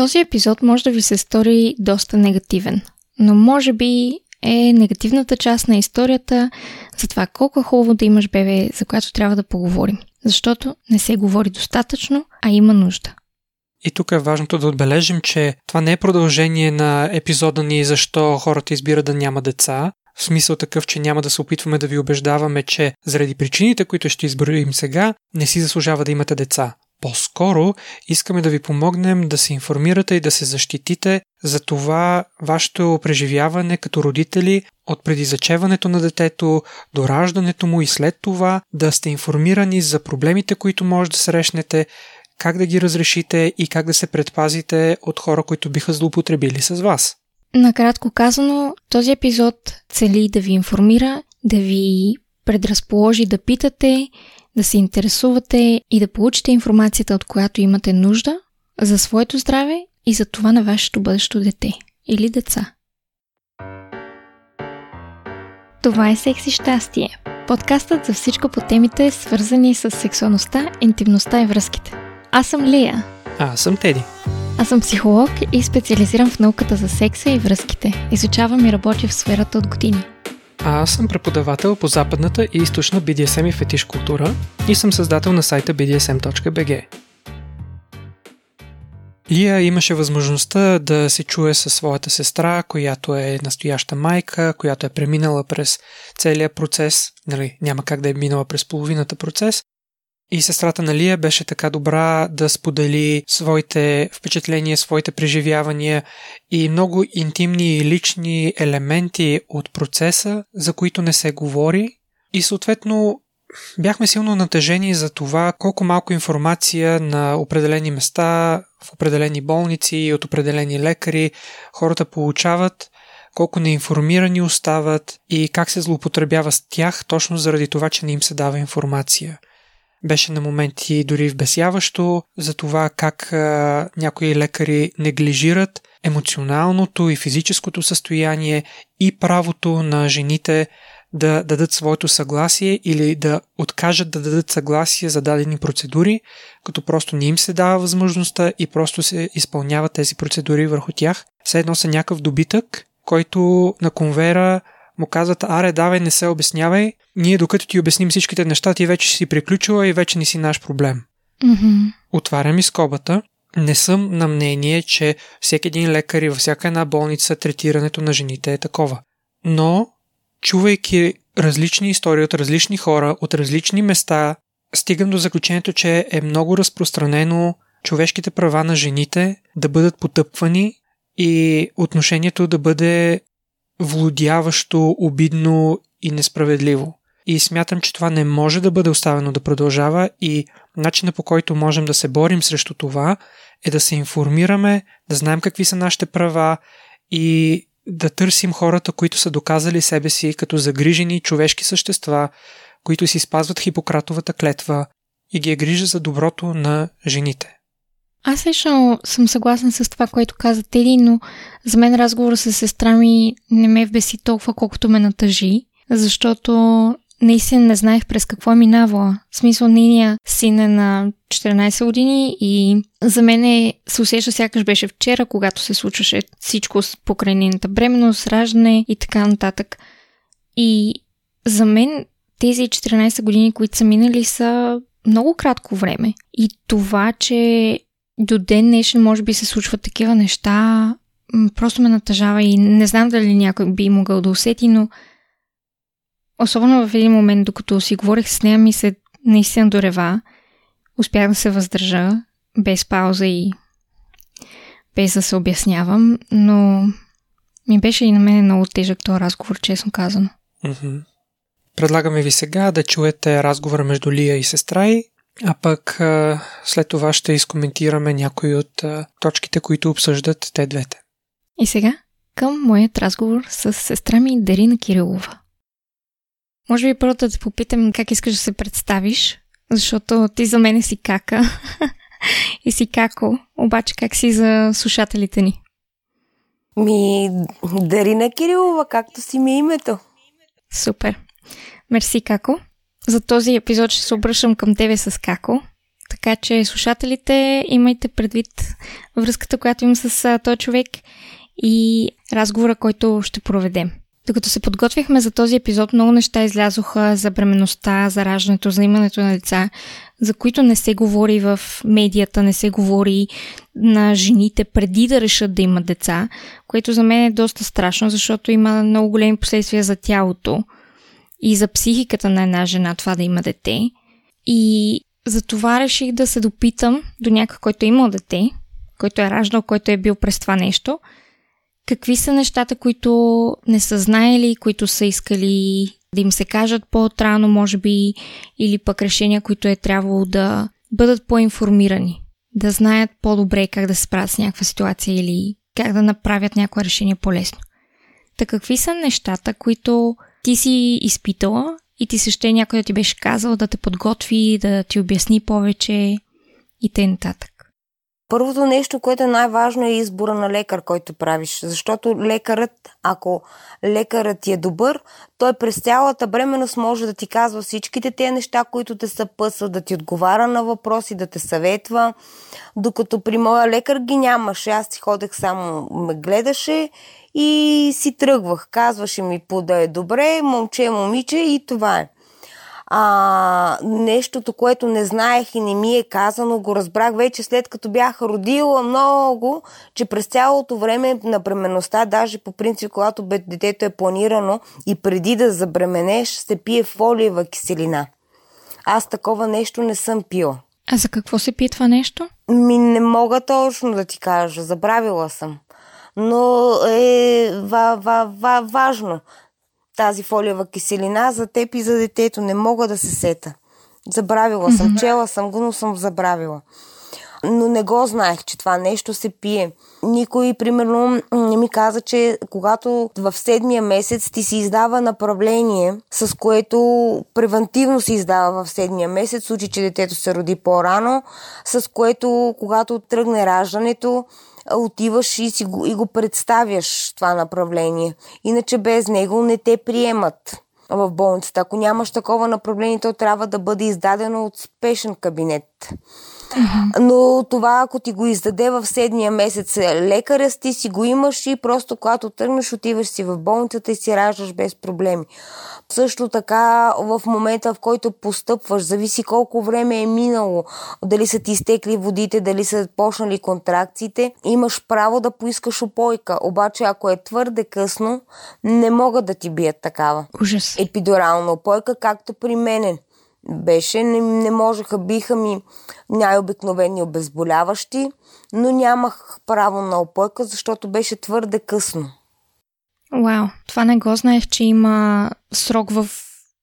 Този епизод може да ви се стори доста негативен, но може би е негативната част на историята за това колко е хубаво да имаш бебе, за което трябва да поговорим. Защото не се говори достатъчно, а има нужда. И тук е важното да отбележим, че това не е продължение на епизода ни защо хората избират да няма деца, в смисъл такъв, че няма да се опитваме да ви убеждаваме, че заради причините, които ще изброим сега, не си заслужава да имате деца. По-скоро искаме да ви помогнем да се информирате и да се защитите за това вашето преживяване като родители от преди зачеването на детето до раждането му и след това да сте информирани за проблемите, които може да срещнете, как да ги разрешите и как да се предпазите от хора, които биха злоупотребили с вас. Накратко казано, този епизод цели да ви информира, да ви предразположи да питате, да се интересувате и да получите информацията, от която имате нужда за своето здраве и за това на вашето бъдещо дете или деца. Това е Секси щастие. Подкастът за всичко по темите, свързани с сексуалността, интимността и връзките. Аз съм Лия. А, аз съм Теди. Аз съм психолог и специализирам в науката за секса и връзките. Изучавам и работя в сферата от години. А аз съм преподавател по западната и източна BDSM и фетиш култура и съм създател на сайта bdsm.bg. Лия имаше възможността да се чуе със своята сестра, която е настояща майка, която е преминала през целия процес, нали, няма как да е минала през половината процес, и сестрата на Лия беше така добра да сподели своите впечатления, своите преживявания и много интимни и лични елементи от процеса, за които не се говори. И съответно бяхме силно натъжени за това колко малко информация на определени места, в определени болници и от определени лекари хората получават, колко неинформирани остават и как се злоупотребява с тях точно заради това, че не им се дава информация – беше на моменти дори вбесяващо за това как някои лекари неглижират емоционалното и физическото състояние и правото на жените да дадат своето съгласие или да откажат да дадат съгласие за дадени процедури, като просто не им се дава възможността и просто се изпълняват тези процедури върху тях. Все едно са някакъв добитък, който на конвера му казват, аре, давай, не се обяснявай, ние докато ти обясним всичките неща, ти вече си приключила и вече не си наш проблем. Mm-hmm. Отварям и скобата. Не съм на мнение, че всеки един лекар и във всяка една болница третирането на жените е такова. Но, чувайки различни истории от различни хора, от различни места, стигам до заключението, че е много разпространено човешките права на жените да бъдат потъпвани и отношението да бъде влудяващо, обидно и несправедливо. И смятам, че това не може да бъде оставено да продължава и начина по който можем да се борим срещу това е да се информираме, да знаем какви са нашите права и да търсим хората, които са доказали себе си като загрижени човешки същества, които си спазват Хипократовата клетва и ги е грижа за доброто на жените. Аз лично съм съгласна с това, което каза Теди, но за мен разговора с сестра ми не ме вбеси толкова, колкото ме натъжи, защото наистина не знаех през какво е минавала. В смисъл, нейния син е на 14 години и за мен е, се усеща сякаш беше вчера, когато се случваше всичко с покрай бременност, раждане и така нататък. И за мен тези 14 години, които са минали, са много кратко време. И това, че до ден днешен може би се случват такива неща, просто ме натъжава и не знам дали някой би могъл да усети, но особено в един момент, докато си говорих с нея, ми се наистина дорева. Успях да се въздържа без пауза и без да се обяснявам, но ми беше и на мен много тежък този разговор, честно казано. Предлагаме ви сега да чуете разговора между Лия и сестра й, а пък след това ще изкоментираме някои от точките, които обсъждат те двете. И сега към моят разговор с сестра ми Дарина Кирилова. Може би първо да те попитам как искаш да се представиш, защото ти за мен си кака и си како, обаче как си за слушателите ни? Ми, Дарина Кирилова, както си ми е името. Супер. Мерси, Како. За този епизод ще се обръщам към тебе с Како. Така че, слушателите, имайте предвид връзката, която имам с този човек и разговора, който ще проведем. Докато се подготвихме за този епизод, много неща излязоха за бременността, за раждането, за имането на деца, за които не се говори в медията, не се говори на жените преди да решат да имат деца, което за мен е доста страшно, защото има много големи последствия за тялото и за психиката на една жена това да има дете. И за това реших да се допитам до някой, който е имал дете, който е раждал, който е бил през това нещо – Какви са нещата, които не са знаели, които са искали да им се кажат по-отрано, може би, или пък решения, които е трябвало да бъдат по-информирани, да знаят по-добре как да се справят с някаква ситуация или как да направят някое решение по-лесно. Та какви са нещата, които ти си изпитала и ти се ще някой да ти беше казал да те подготви, да ти обясни повече и т.н. Първото нещо, което е най-важно е избора на лекар, който правиш. Защото лекарът, ако лекарът ти е добър, той през цялата бременност може да ти казва всичките тези неща, които те съпъсват, да ти отговаря на въпроси, да те съветва. Докато при моя лекар ги нямаше. Аз си ходех само, ме гледаше и си тръгвах. Казваше ми по да е добре, момче, момиче и това е а, нещото, което не знаех и не ми е казано, го разбрах вече след като бях родила много, че през цялото време на бременността, даже по принцип, когато детето е планирано и преди да забременеш, се пие фолиева киселина. Аз такова нещо не съм пила. А за какво се пие това нещо? Ми не мога точно да ти кажа, забравила съм. Но е ва, ва, ва, важно тази фолиева киселина за теб и за детето. Не мога да се сета. Забравила съм, чела съм го, но съм забравила. Но не го знаех, че това нещо се пие. Никой, примерно, не ми каза, че когато в седмия месец ти си издава направление, с което превентивно се издава в седмия месец, случай, че детето се роди по-рано, с което, когато тръгне раждането, отиваш и, си го, и го представяш това направление. Иначе без него не те приемат в болницата. Ако нямаш такова направление, то трябва да бъде издадено от спешен кабинет. Но това, ако ти го издаде в седния месец лекаря, ти си го имаш и просто когато тръгнеш, отиваш си в болницата и си раждаш без проблеми. Също така, в момента, в който постъпваш, зависи колко време е минало, дали са ти изтекли водите, дали са почнали контракциите, имаш право да поискаш опойка. Обаче, ако е твърде късно, не могат да ти бият такава. Ужас. Епидурална опойка, както при мене беше. Не, не можеха, биха ми най-обикновени обезболяващи, но нямах право на опойка, защото беше твърде късно. Вау, това не го знаех, че има срок в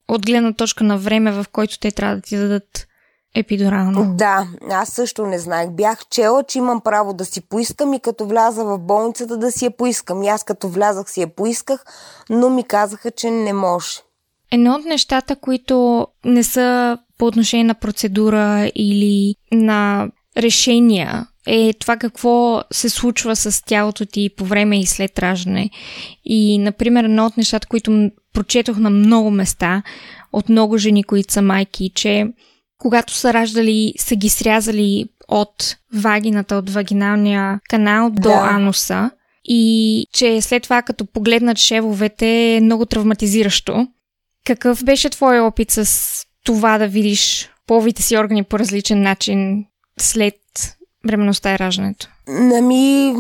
от гледна точка на време, в който те трябва да ти дадат епидурално. Да, аз също не знаех. Бях чела, че имам право да си поискам и като вляза в болницата да си я поискам. И аз като влязах си я поисках, но ми казаха, че не може. Едно от нещата, които не са по отношение на процедура или на решения, е това какво се случва с тялото ти по време и след раждане. И, например, едно от нещата, които прочетох на много места от много жени, които са майки, че когато са раждали, са ги срязали от вагината, от вагиналния канал до да. ануса и че след това, като погледнат шевовете, е много травматизиращо. Какъв беше твой опит с това да видиш половите си органи по различен начин след бременността и раждането? Нами,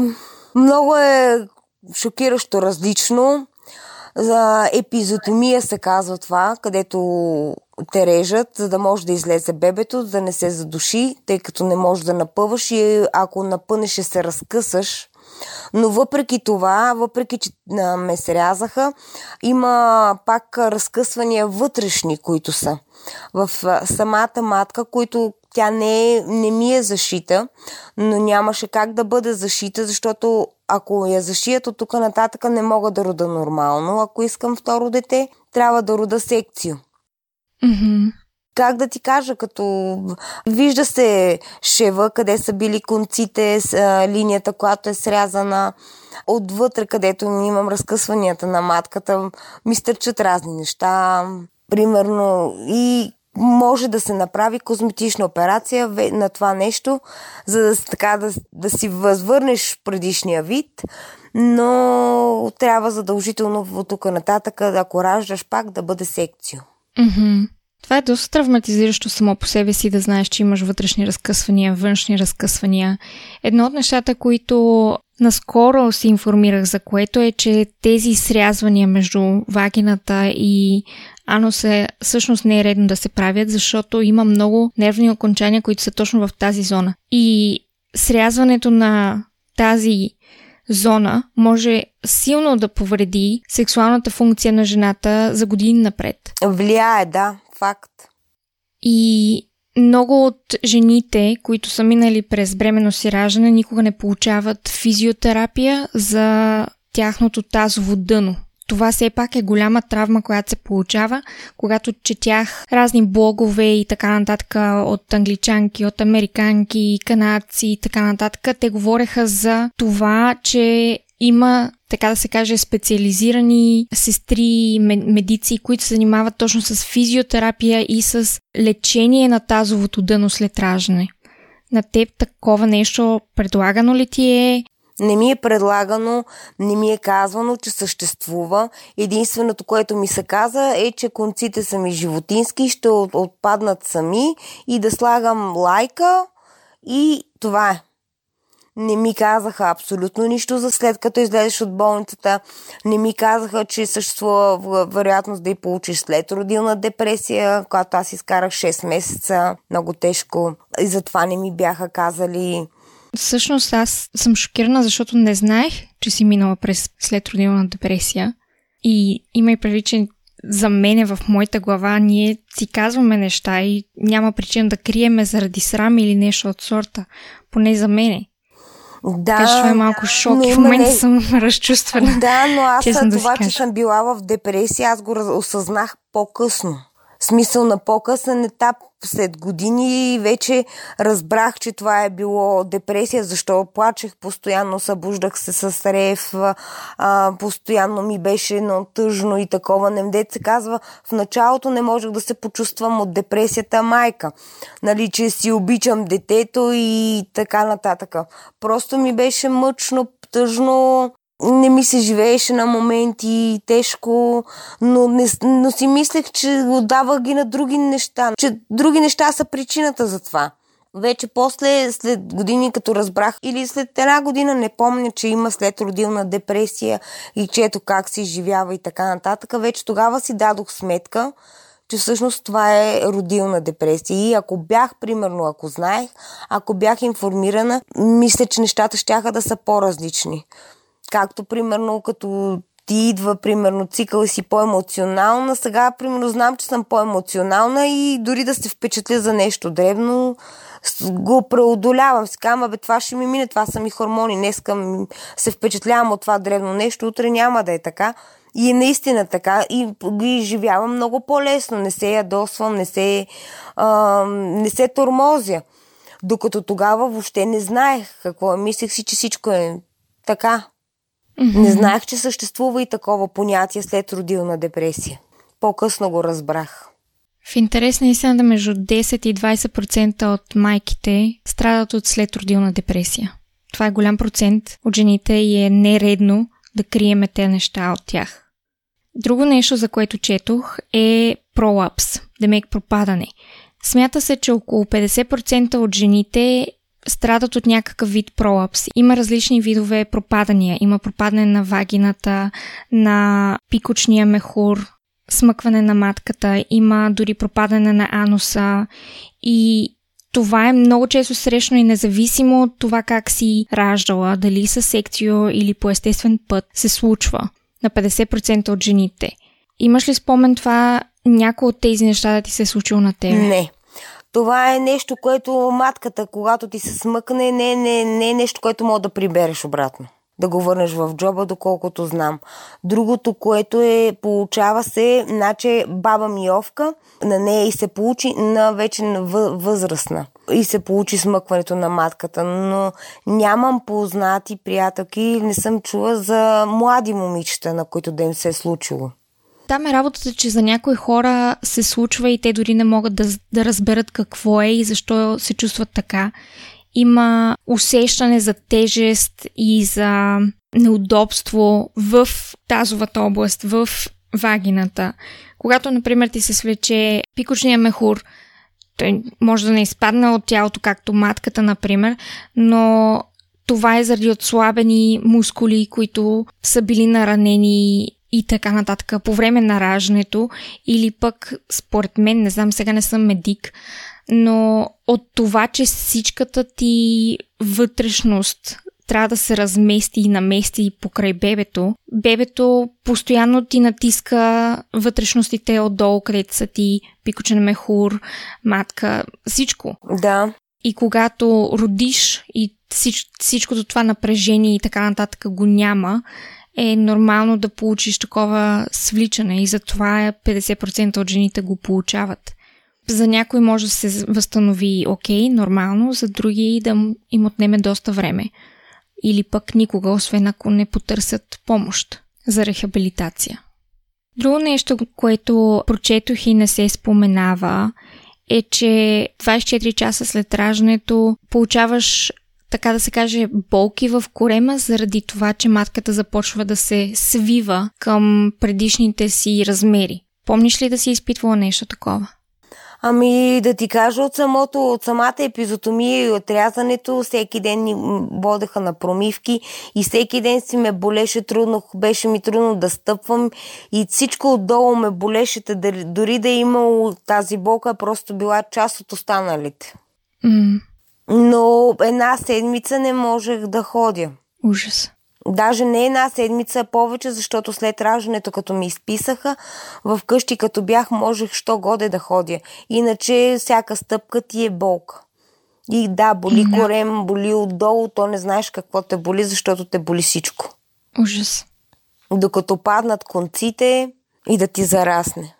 много е шокиращо различно. За епизотомия се казва това, където те режат, за да може да излезе бебето, да не се задуши, тъй като не можеш да напъваш и ако напънеш ще се разкъсаш. Но въпреки това, въпреки че ме се рязаха, има пак разкъсвания вътрешни, които са в самата матка, които тя не, е, не ми е зашита, но нямаше как да бъде зашита, защото ако я зашият от тук нататък не мога да рода нормално. Ако искам второ дете, трябва да рода секцио. Mm-hmm. Как да ти кажа, като вижда се шева, къде са били конците, линията, която е срязана, отвътре, където имам разкъсванията на матката, ми стърчат разни неща. Примерно и може да се направи козметична операция на това нещо, за да, така, да, да си възвърнеш предишния вид, но трябва задължително от тук нататък, ако раждаш пак, да бъде секцио. Mm-hmm. Това е доста травматизиращо само по себе си да знаеш, че имаш вътрешни разкъсвания, външни разкъсвания. Едно от нещата, които наскоро се информирах за което е, че тези срязвания между вагината и ануса всъщност не е редно да се правят, защото има много нервни окончания, които са точно в тази зона. И срязването на тази зона може силно да повреди сексуалната функция на жената за години напред. Влияе, да, факт. И много от жените, които са минали през бременно си раждане, никога не получават физиотерапия за тяхното тазово дъно. Това все пак е голяма травма, която се получава, когато четях разни блогове и така нататък от англичанки, от американки, канадци и така нататък. Те говореха за това, че има, така да се каже, специализирани сестри, медици, които се занимават точно с физиотерапия и с лечение на тазовото дъно след раждане. На теб такова нещо предлагано ли ти е? Не ми е предлагано, не ми е казвано, че съществува. Единственото, което ми се каза е, че конците са ми животински, ще отпаднат сами и да слагам лайка и това е. Не ми казаха абсолютно нищо за след като излезеш от болницата. Не ми казаха, че съществува вероятност да и получиш след родилна депресия, когато аз изкарах 6 месеца. Много тежко. И затова не ми бяха казали Всъщност аз съм шокирана, защото не знаех, че си минала през след родилна депресия. И има и преди, че за мене в моята глава ние си казваме неща и няма причина да криеме заради срам или нещо от сорта. Поне за мене. Да, че е малко шок. и в момента не... съм разчувствана. Да, но аз това, да че съм била в депресия, аз го осъзнах по-късно смисъл на по-късен етап, след години вече разбрах, че това е било депресия, защо плачех постоянно, събуждах се с рев, а, постоянно ми беше но тъжно и такова. Немдет се казва, в началото не можех да се почувствам от депресията майка. Нали, че си обичам детето и така нататък. Просто ми беше мъчно, тъжно, не ми се живееше на моменти, тежко, но, не, но си мислех, че отдавах ги на други неща, че други неща са причината за това. Вече после, след години, като разбрах, или след една година, не помня, че има след родилна депресия и че ето как се изживява и така нататък, вече тогава си дадох сметка, че всъщност това е родилна депресия. И ако бях, примерно, ако знаех, ако бях информирана, мисля, че нещата ще да са по-различни. Както, примерно, като ти идва, примерно, цикъл и си по-емоционална. Сега, примерно, знам, че съм по-емоционална и дори да се впечатля за нещо древно, го преодолявам. Си казвам, бе, това ще ми мине, това са ми хормони. Днеска се впечатлявам от това древно нещо, утре няма да е така. И е наистина така. И ги изживявам много по-лесно. Не се ядосвам, не се, а, не се тормозя. Докато тогава въобще не знаех какво е. Мислех си, че всичко е така. Mm-hmm. Не знаех, че съществува и такова понятие след родилна депресия. По-късно го разбрах. В интерес на истината между 10 и 20% от майките страдат от след родилна депресия. Това е голям процент от жените и е нередно да криеме те неща от тях. Друго нещо, за което четох, е пролапс, демек пропадане. Смята се, че около 50% от жените страдат от някакъв вид пролапс. Има различни видове пропадания. Има пропадане на вагината, на пикочния мехур, смъкване на матката, има дори пропадане на ануса и това е много често срещано и независимо от това как си раждала, дали с секцио или по естествен път, се случва на 50% от жените. Имаш ли спомен това някой от тези неща да ти се е случило на теб? Не. Това е нещо, което матката, когато ти се смъкне, не, не, не е нещо, което мога да прибереш обратно. Да го върнеш в джоба, доколкото знам. Другото, което е, получава се, значи баба Миовка, на нея и се получи на вече възрастна. И се получи смъкването на матката, но нямам познати приятелки, не съм чула за млади момичета, на които да им се е случило. Там е работата, че за някои хора се случва и те дори не могат да, да разберат какво е и защо се чувстват така. Има усещане за тежест и за неудобство в тазовата област, в вагината. Когато, например, ти се свлече пикочния мехур, той може да не изпадне от тялото, както матката, например, но това е заради отслабени мускули, които са били наранени и така нататък по време на раждането или пък според мен, не знам, сега не съм медик, но от това, че всичката ти вътрешност трябва да се размести и намести покрай бебето, бебето постоянно ти натиска вътрешностите отдолу, където са ти пикочен мехур, матка, всичко. Да. И когато родиш и всич, всичкото това напрежение и така нататък го няма, е нормално да получиш такова свличане и затова 50% от жените го получават. За някой може да се възстанови окей, нормално, за други да им отнеме доста време. Или пък никога, освен ако не потърсят помощ за рехабилитация. Друго нещо, което прочетох и не се споменава, е, че 24 часа след раждането получаваш така да се каже, болки в корема заради това, че матката започва да се свива към предишните си размери. Помниш ли да си изпитвала нещо такова? Ами да ти кажа от самото, от самата епизотомия и отрязането, всеки ден ни водеха на промивки и всеки ден си ме болеше трудно, беше ми трудно да стъпвам и всичко отдолу ме болеше, дори да е имало тази болка, просто била част от останалите. Mm. Но една седмица не можех да ходя. Ужас. Даже не една седмица, повече, защото след раждането, като ми изписаха, в къщи като бях, можех що годе да ходя. Иначе всяка стъпка ти е болка. И да, боли да. корем, боли отдолу, то не знаеш какво те боли, защото те боли всичко. Ужас. Докато паднат конците и да ти зарасне.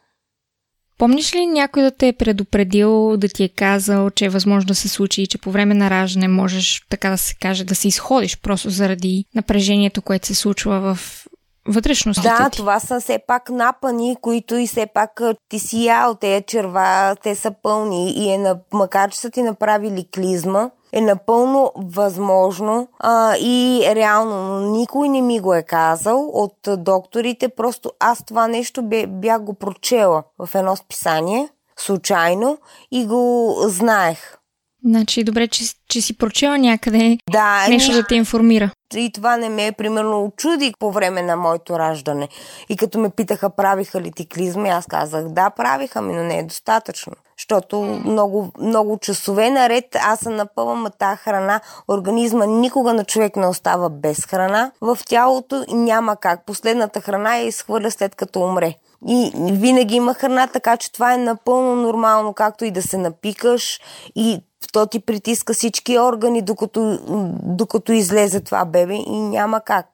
Помниш ли някой да те е предупредил, да ти е казал, че е възможно да се случи и че по време на раждане можеш, така да се каже, да се изходиш просто заради напрежението, което се случва в вътрешностите Да, ти. това са все пак напани, които и все пак ти си ял, те черва, те са пълни и е на, макар че са ти направили клизма, е напълно възможно а, и реално никой не ми го е казал от докторите, просто аз това нещо бях го прочела в едно списание, случайно, и го знаех. Значи, добре, че, че си прочела някъде да, нещо да те информира. И това не ме е, примерно, очуди по време на моето раждане. И като ме питаха, правиха ли ти клизми, аз казах, да, правиха ми, но не е достатъчно. Защото много, много часове наред аз се напъвам тази храна. Организма никога на човек не остава без храна. В тялото няма как. Последната храна я изхвърля след като умре. И винаги има храна, така че това е напълно нормално, както и да се напикаш и то ти притиска всички органи, докато, докато излезе това бебе и няма как.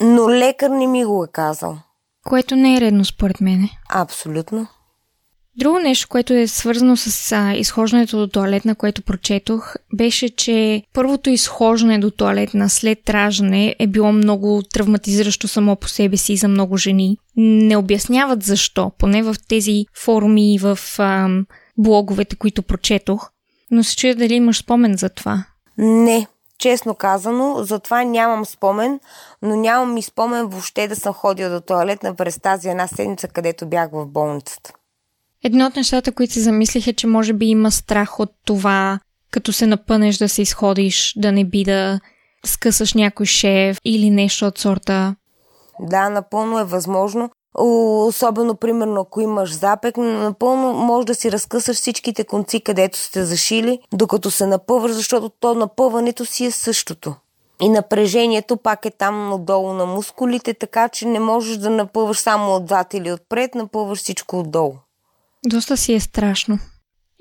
Но лекар не ми го е казал. Което не е редно според мене. Абсолютно. Друго нещо, което е свързано с а, изхождането до туалетна, което прочетох, беше, че първото изхождане до туалетна след раждане е било много травматизиращо само по себе си за много жени. Не обясняват защо, поне в тези форуми и в а, блоговете, които прочетох, но се чуя дали имаш спомен за това. Не, честно казано, за това нямам спомен, но нямам и спомен въобще да съм ходила до туалетна през тази една седмица, където бях в болницата. Едно от нещата, които се замислих е, че може би има страх от това, като се напънеш да се изходиш, да не би да скъсаш някой шеф или нещо от сорта. Да, напълно е възможно. Особено, примерно, ако имаш запек, напълно може да си разкъсаш всичките конци, където сте зашили, докато се напъваш, защото то напъването си е същото. И напрежението пак е там надолу на мускулите, така че не можеш да напъваш само отзад или отпред, напъваш всичко отдолу. Доста си е страшно.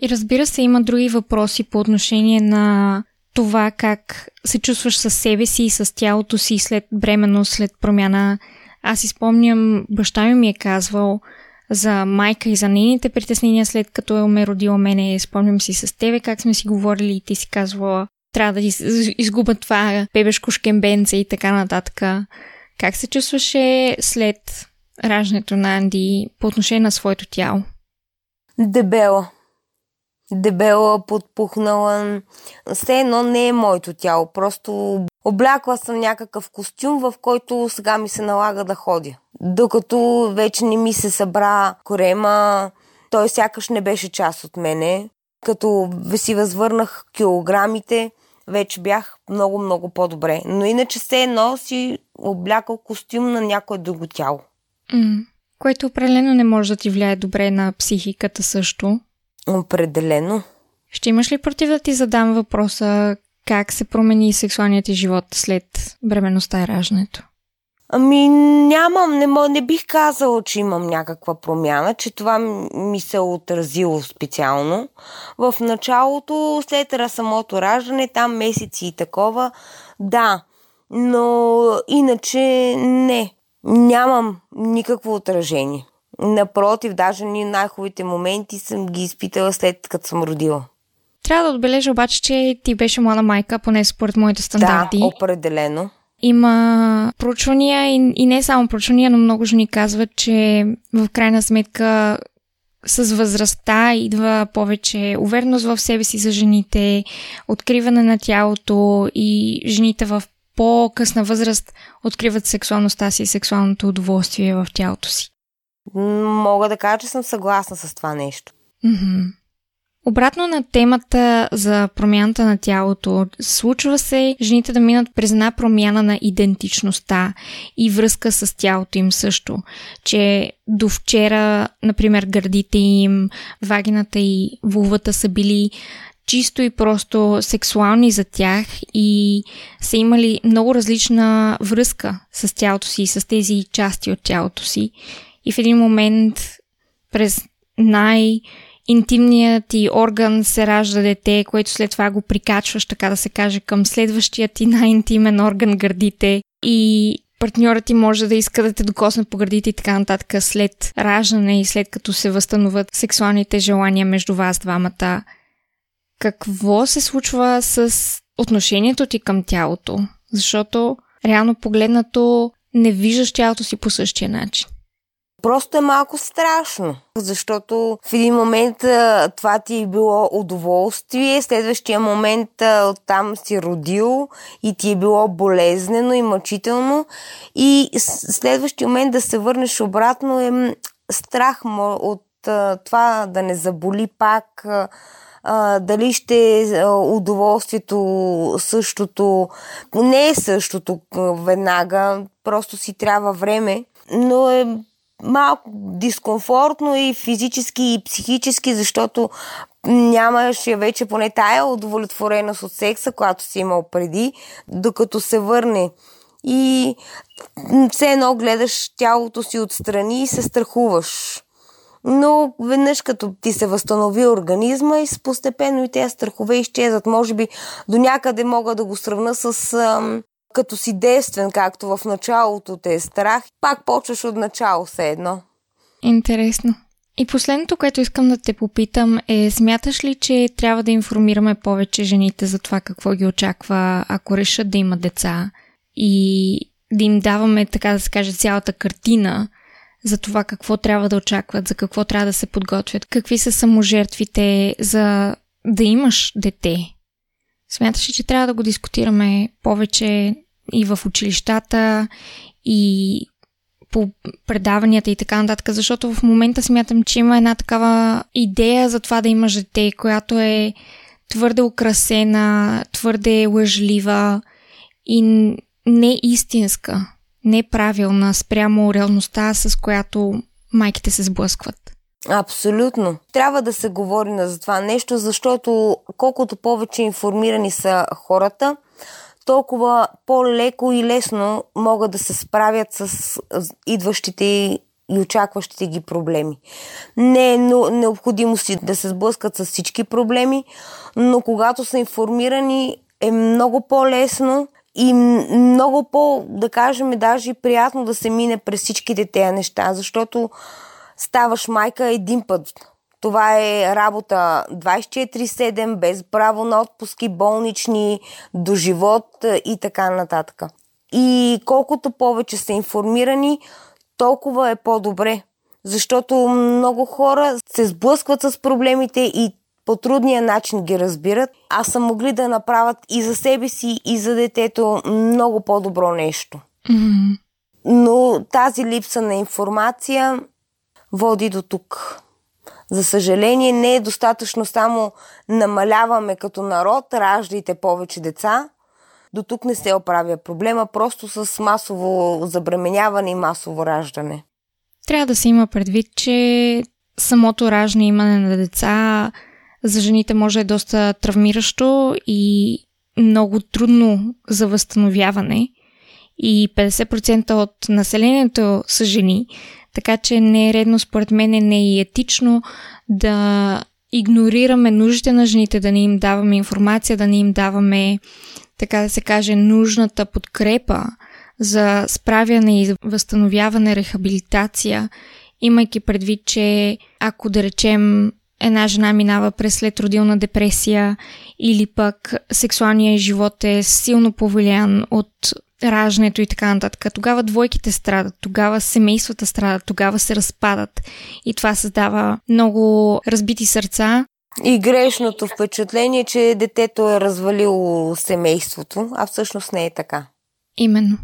И разбира се, има други въпроси по отношение на това как се чувстваш със себе си и с тялото си след бременно, след промяна. Аз изпомням, баща ми ми е казвал за майка и за нейните притеснения след като е ме родила мене. Спомням си с тебе как сме си говорили и ти си казвала трябва да изгуба това бебешко шкембенце и така нататък. Как се чувстваше след раждането на Анди по отношение на своето тяло? Дебела. Дебела, подпухнала. Все едно не е моето тяло. Просто облякла съм някакъв костюм, в който сега ми се налага да ходя. Докато вече не ми се събра корема, той сякаш не беше част от мене. Като си възвърнах килограмите, вече бях много-много по-добре. Но иначе все едно си облякал костюм на някое друго тяло. Mm. Което определено не може да ти влияе добре на психиката също. Определено. Ще имаш ли против да ти задам въпроса как се промени сексуалният ти живот след бременността и раждането? Ами нямам, не, не бих казала, че имам някаква промяна, че това ми се е отразило специално. В началото, след самото раждане, там месеци и такова, да, но иначе не, нямам никакво отражение. Напротив, даже ни най-хубавите моменти съм ги изпитала след като съм родила. Трябва да отбележа обаче, че ти беше млада майка, поне според моите стандарти. Да, определено. Има проучвания и, и не само проучвания, но много жени казват, че в крайна сметка с възрастта идва повече увереност в себе си за жените, откриване на тялото и жените в по-късна възраст откриват сексуалността си и сексуалното удоволствие в тялото си. Мога да кажа, че съм съгласна с това нещо. Mm-hmm. Обратно на темата за промяната на тялото, случва се жените да минат през една промяна на идентичността и връзка с тялото им също. Че до вчера, например, гърдите им, вагината и вулвата са били чисто и просто сексуални за тях и са имали много различна връзка с тялото си с тези части от тялото си. И в един момент през най- интимният ти орган се ражда дете, което след това го прикачваш, така да се каже, към следващия ти най-интимен орган гърдите и партньорът ти може да иска да те докосне по гърдите и така нататък след раждане и след като се възстановят сексуалните желания между вас двамата. Какво се случва с отношението ти към тялото? Защото реално погледнато не виждаш тялото си по същия начин. Просто е малко страшно, защото в един момент това ти е било удоволствие, следващия момент оттам си родил и ти е било болезнено и мъчително и следващия момент да се върнеш обратно е страх от това да не заболи пак, дали ще е удоволствието същото. Не е същото веднага, просто си трябва време, но е малко дискомфортно и физически и психически, защото нямаше вече поне тая удовлетвореност от секса, която си имал преди, докато се върне. И все едно гледаш тялото си отстрани и се страхуваш. Но веднъж като ти се възстанови организма и постепенно и тези страхове изчезват. Може би до някъде мога да го сравна с ам, като си действен, както в началото те е страх, пак почваш от начало все едно. Интересно. И последното, което искам да те попитам е, смяташ ли, че трябва да информираме повече жените за това какво ги очаква, ако решат да имат деца и да им даваме, така да се каже, цялата картина за това какво трябва да очакват, за какво трябва да се подготвят, какви са саможертвите за да имаш дете, Смяташ ли, че трябва да го дискутираме повече и в училищата, и по предаванията и така нататък, защото в момента смятам, че има една такава идея за това да имаш дете, която е твърде украсена, твърде лъжлива и не истинска, не правилна спрямо реалността, с която майките се сблъскват. Абсолютно. Трябва да се говори за това нещо, защото колкото повече информирани са хората, толкова по-леко и лесно могат да се справят с идващите и очакващите ги проблеми. Не е необходимо си да се сблъскат с всички проблеми, но когато са информирани е много по-лесно и много по, да кажем, даже приятно да се мине през всичките тези неща, защото ставаш майка един път. Това е работа 24-7, без право на отпуски, болнични, до живот и така нататък. И колкото повече са информирани, толкова е по-добре. Защото много хора се сблъскват с проблемите и по трудния начин ги разбират, а са могли да направят и за себе си, и за детето много по-добро нещо. Mm-hmm. Но тази липса на информация води до тук. За съжаление, не е достатъчно само намаляваме като народ, раждайте повече деца. До тук не се оправя проблема, просто с масово забременяване и масово раждане. Трябва да се има предвид, че самото раждане и имане на деца за жените може е доста травмиращо и много трудно за възстановяване. И 50% от населението са жени, така че не е редно, според мен, не е етично да игнорираме нуждите на жените, да не им даваме информация, да не им даваме, така да се каже, нужната подкрепа за справяне и възстановяване, рехабилитация, имайки предвид, че ако да речем една жена минава през следродилна депресия или пък сексуалният живот е силно повлиян от раждането и така нататък. Тогава двойките страдат, тогава семействата страдат, тогава се разпадат и това създава много разбити сърца. И грешното впечатление, че детето е развалило семейството, а всъщност не е така. Именно.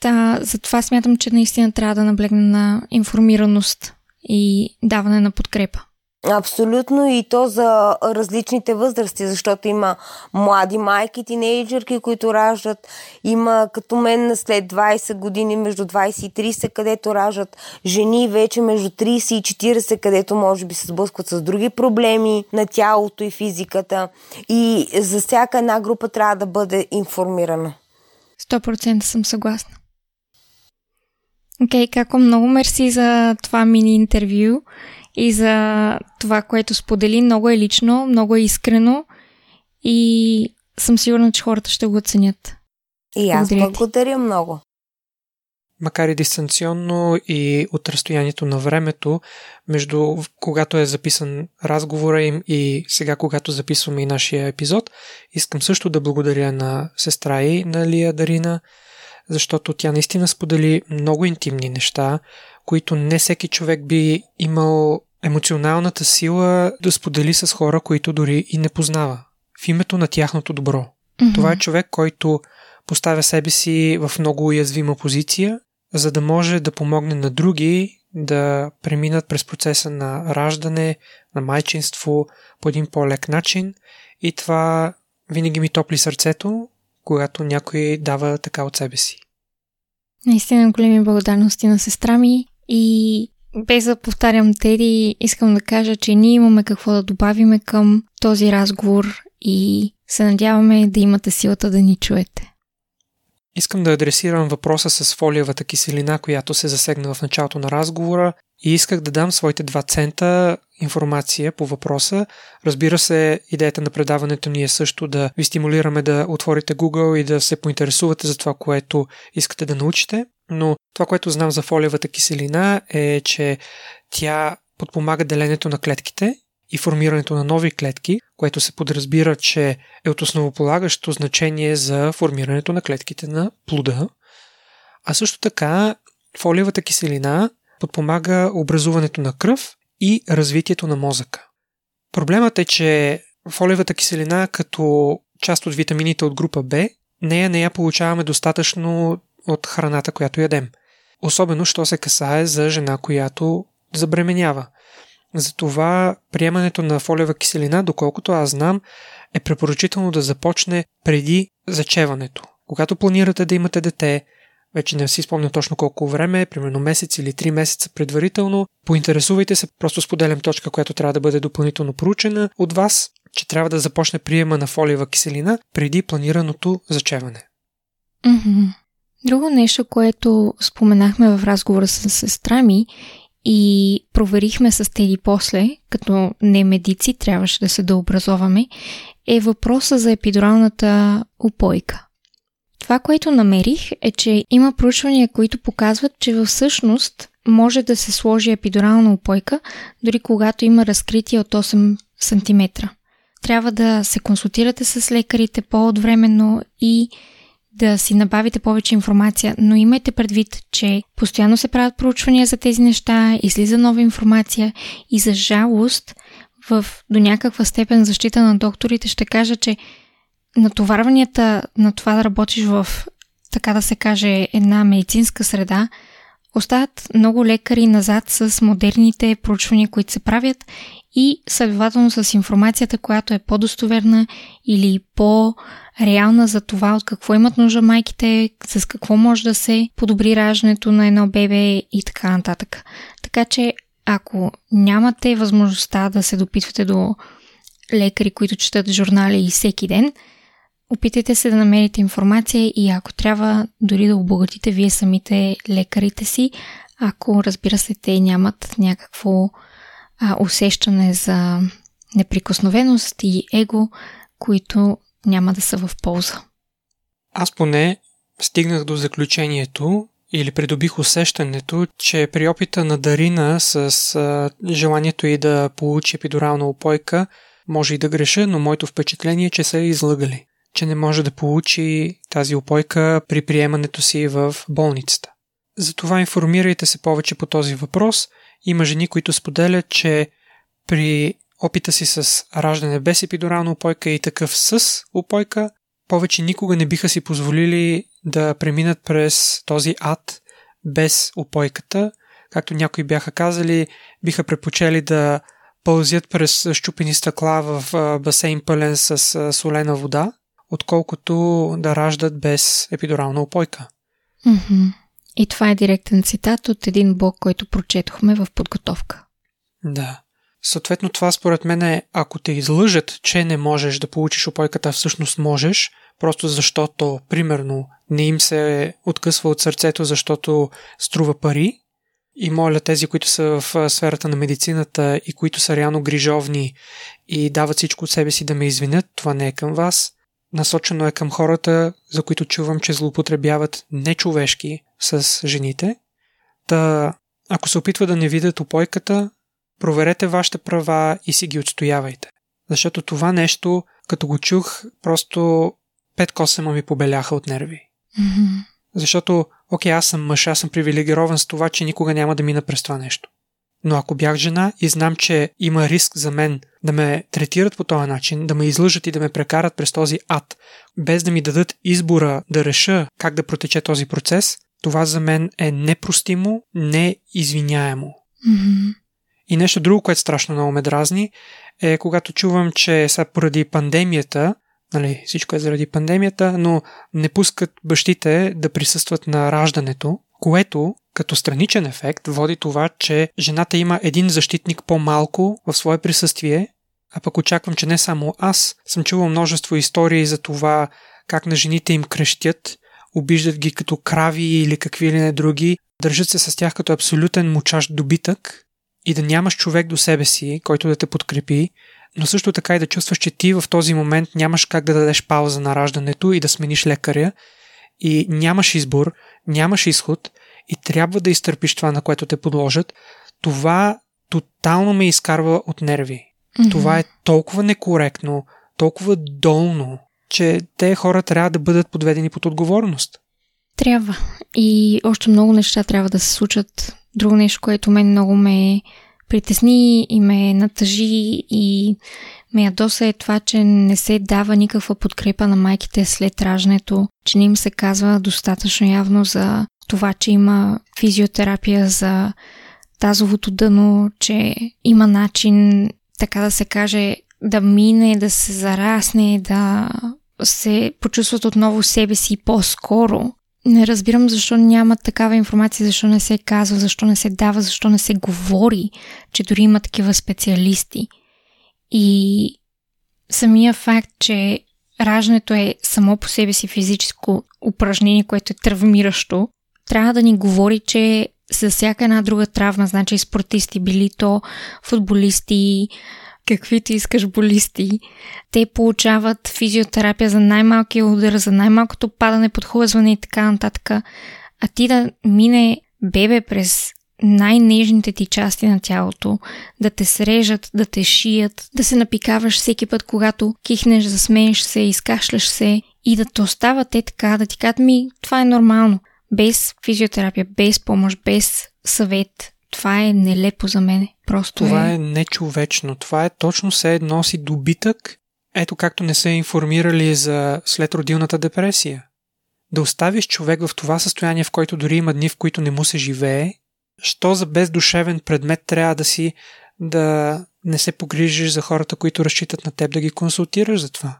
Та, затова смятам, че наистина трябва да наблегне на информираност и даване на подкрепа. Абсолютно и то за различните възрасти, защото има млади майки, тинейджърки, които раждат. Има като мен след 20 години, между 20 и 30, където раждат жени вече между 30 и 40, където може би се сблъскват с други проблеми на тялото и физиката. И за всяка една група трябва да бъде информирана. 100% съм съгласна. Окей, okay, како много мерси за това мини интервю и за това, което сподели. Много е лично, много е искрено и съм сигурна, че хората ще го оценят. И аз благодаря, благодаря много. Макар и дистанционно и от разстоянието на времето, между когато е записан разговора им и сега, когато записваме и нашия епизод, искам също да благодаря на сестра и на Лия Дарина, защото тя наистина сподели много интимни неща, които не всеки човек би имал емоционалната сила да сподели с хора, които дори и не познава, в името на тяхното добро. Mm-hmm. Това е човек, който поставя себе си в много уязвима позиция, за да може да помогне на други да преминат през процеса на раждане, на майчинство по един по-лек начин и това винаги ми топли сърцето, когато някой дава така от себе си. Наистина големи благодарности на сестра ми и без да повтарям Теди, искам да кажа, че ние имаме какво да добавиме към този разговор и се надяваме да имате силата да ни чуете. Искам да адресирам въпроса с фолиевата киселина, която се засегна в началото на разговора и исках да дам своите два цента информация по въпроса. Разбира се, идеята на предаването ни е също да ви стимулираме да отворите Google и да се поинтересувате за това, което искате да научите. Но това, което знам за фолиевата киселина е, че тя подпомага деленето на клетките и формирането на нови клетки, което се подразбира, че е от основополагащо значение за формирането на клетките на плода. А също така фолиевата киселина подпомага образуването на кръв и развитието на мозъка. Проблемът е, че фолиевата киселина като част от витамините от група Б, нея не я получаваме достатъчно от храната, която ядем. Особено, що се касае за жена, която забременява. Затова приемането на фолиева киселина, доколкото аз знам, е препоръчително да започне преди зачеването. Когато планирате да имате дете, вече не си спомня точно колко време, примерно месец или три месеца предварително. Поинтересувайте се, просто споделям точка, която трябва да бъде допълнително проучена от вас, че трябва да започне приема на фолиева киселина преди планираното зачеване. Mm-hmm. Друго нещо, което споменахме в разговора с сестра ми и проверихме с Теди после, като не медици трябваше да се дообразоваме, е въпроса за епидуралната упойка. Това, което намерих е, че има проучвания, които показват, че всъщност може да се сложи епидурална упойка, дори когато има разкритие от 8 см. Трябва да се консултирате с лекарите по-отвременно и да си набавите повече информация, но имайте предвид, че постоянно се правят проучвания за тези неща, излиза нова информация и за жалост в до някаква степен защита на докторите ще кажа, че натоварванията на това да работиш в, така да се каже, една медицинска среда, остават много лекари назад с модерните проучвания, които се правят и следователно с информацията, която е по-достоверна или по-реална за това от какво имат нужда майките, с какво може да се подобри раждането на едно бебе и така нататък. Така че ако нямате възможността да се допитвате до лекари, които четат журнали и всеки ден, опитайте се да намерите информация и ако трябва дори да обогатите вие самите лекарите си, ако разбира се те нямат някакво а, усещане за неприкосновеност и его, които няма да са в полза. Аз поне стигнах до заключението или придобих усещането, че при опита на Дарина с а, желанието и да получи епидурална опойка, може и да греша, но моето впечатление е, че са излъгали, че не може да получи тази опойка при приемането си в болницата. Затова информирайте се повече по този въпрос. Има жени, които споделят, че при опита си с раждане без епидурална опойка и такъв с опойка, повече никога не биха си позволили да преминат през този ад без опойката. Както някои бяха казали, биха предпочели да пълзят през щупени стъкла в басейн пълен с солена вода, отколкото да раждат без епидурална опойка. Mm-hmm. И това е директен цитат от един блог, който прочетохме в подготовка. Да. Съответно, това според мен е, ако те излъжат, че не можеш да получиш опойката, всъщност можеш, просто защото, примерно, не им се откъсва от сърцето, защото струва пари. И моля тези, които са в сферата на медицината и които са реално грижовни и дават всичко от себе си да ме извинят, това не е към вас. Насочено е към хората, за които чувам, че злоупотребяват нечовешки с жените. Та, ако се опитва да не видят опойката, проверете вашите права и си ги отстоявайте. Защото това нещо, като го чух, просто пет косема ми побеляха от нерви. Mm-hmm. Защото, окей, аз съм мъж, аз съм привилегирован с това, че никога няма да мина през това нещо. Но ако бях жена и знам, че има риск за мен да ме третират по този начин, да ме излъжат и да ме прекарат през този ад, без да ми дадат избора да реша как да протече този процес, това за мен е непростимо, неизвиняемо. Mm-hmm. И нещо друго, което страшно много ме дразни, е когато чувам, че са поради пандемията, нали, всичко е заради пандемията, но не пускат бащите да присъстват на раждането, което като страничен ефект води това, че жената има един защитник по-малко в свое присъствие, а пък очаквам, че не само аз. Съм чувал множество истории за това как на жените им крещят, обиждат ги като крави или какви ли не други, държат се с тях като абсолютен мучащ добитък и да нямаш човек до себе си, който да те подкрепи, но също така и да чувстваш, че ти в този момент нямаш как да дадеш пауза на раждането и да смениш лекаря и нямаш избор, нямаш изход и трябва да изтърпиш това, на което те подложат, това тотално ме изкарва от нерви. Mm-hmm. Това е толкова некоректно, толкова долно, че те хора трябва да бъдат подведени под отговорност. Трябва. И още много неща трябва да се случат. Друго нещо, което мен много ме притесни и ме натъжи и ме ядоса е това, че не се дава никаква подкрепа на майките след раждането, че не им се казва достатъчно явно за това, че има физиотерапия за тазовото дъно, че има начин, така да се каже, да мине, да се зарасне, да се почувстват отново себе си по-скоро. Не разбирам защо няма такава информация, защо не се казва, защо не се дава, защо не се говори, че дори има такива специалисти. И самия факт, че раждането е само по себе си физическо упражнение, което е травмиращо, трябва да ни говори, че за всяка една друга травма, значи спортисти, били то футболисти, каквито искаш болисти, те получават физиотерапия за най-малкия удар, за най-малкото падане, подхлъзване и така нататък. А ти да мине бебе през най-нежните ти части на тялото, да те срежат, да те шият, да се напикаваш всеки път, когато кихнеш, засмееш се, изкашляш се и да те остават те така, да ти кажат ми, това е нормално. Без физиотерапия, без помощ, без съвет. Това е нелепо за мен. Просто Това е... е нечовечно. Това е точно все едно си добитък, ето както не са информирали за следродилната депресия. Да оставиш човек в това състояние, в който дори има дни, в които не му се живее, що за бездушевен предмет трябва да си да не се погрижиш за хората, които разчитат на теб да ги консултираш за това.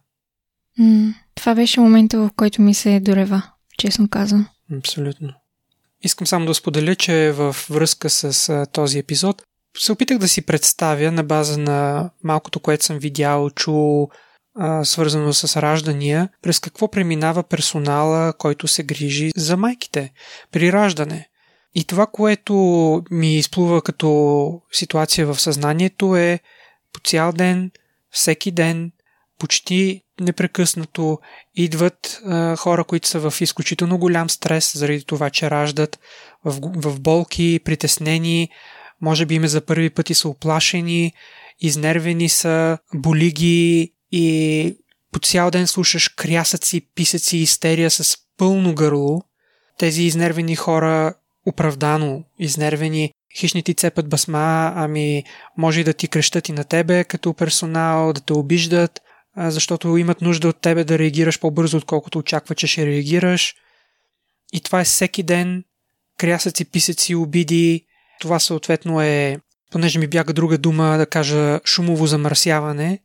М- това беше момента, в който ми се дорева, честно казвам. Абсолютно. Искам само да споделя, че във връзка с а, този епизод се опитах да си представя на база на малкото, което съм видял, чул, а, свързано с раждания, през какво преминава персонала, който се грижи за майките при раждане. И това, което ми изплува като ситуация в съзнанието е по цял ден, всеки ден, почти непрекъснато идват а, хора, които са в изключително голям стрес заради това, че раждат в, в болки, притеснени, може би име за първи пъти са оплашени, изнервени са, боли ги и по цял ден слушаш крясъци, писъци, истерия с пълно гърло. Тези изнервени хора оправдано изнервени, хищни ти цепят басма, ами може и да ти крещат и на тебе като персонал, да те обиждат, защото имат нужда от тебе да реагираш по-бързо, отколкото очаква, че ще реагираш. И това е всеки ден, крясъци, писъци, обиди. Това съответно е, понеже ми бяга друга дума да кажа шумово замърсяване,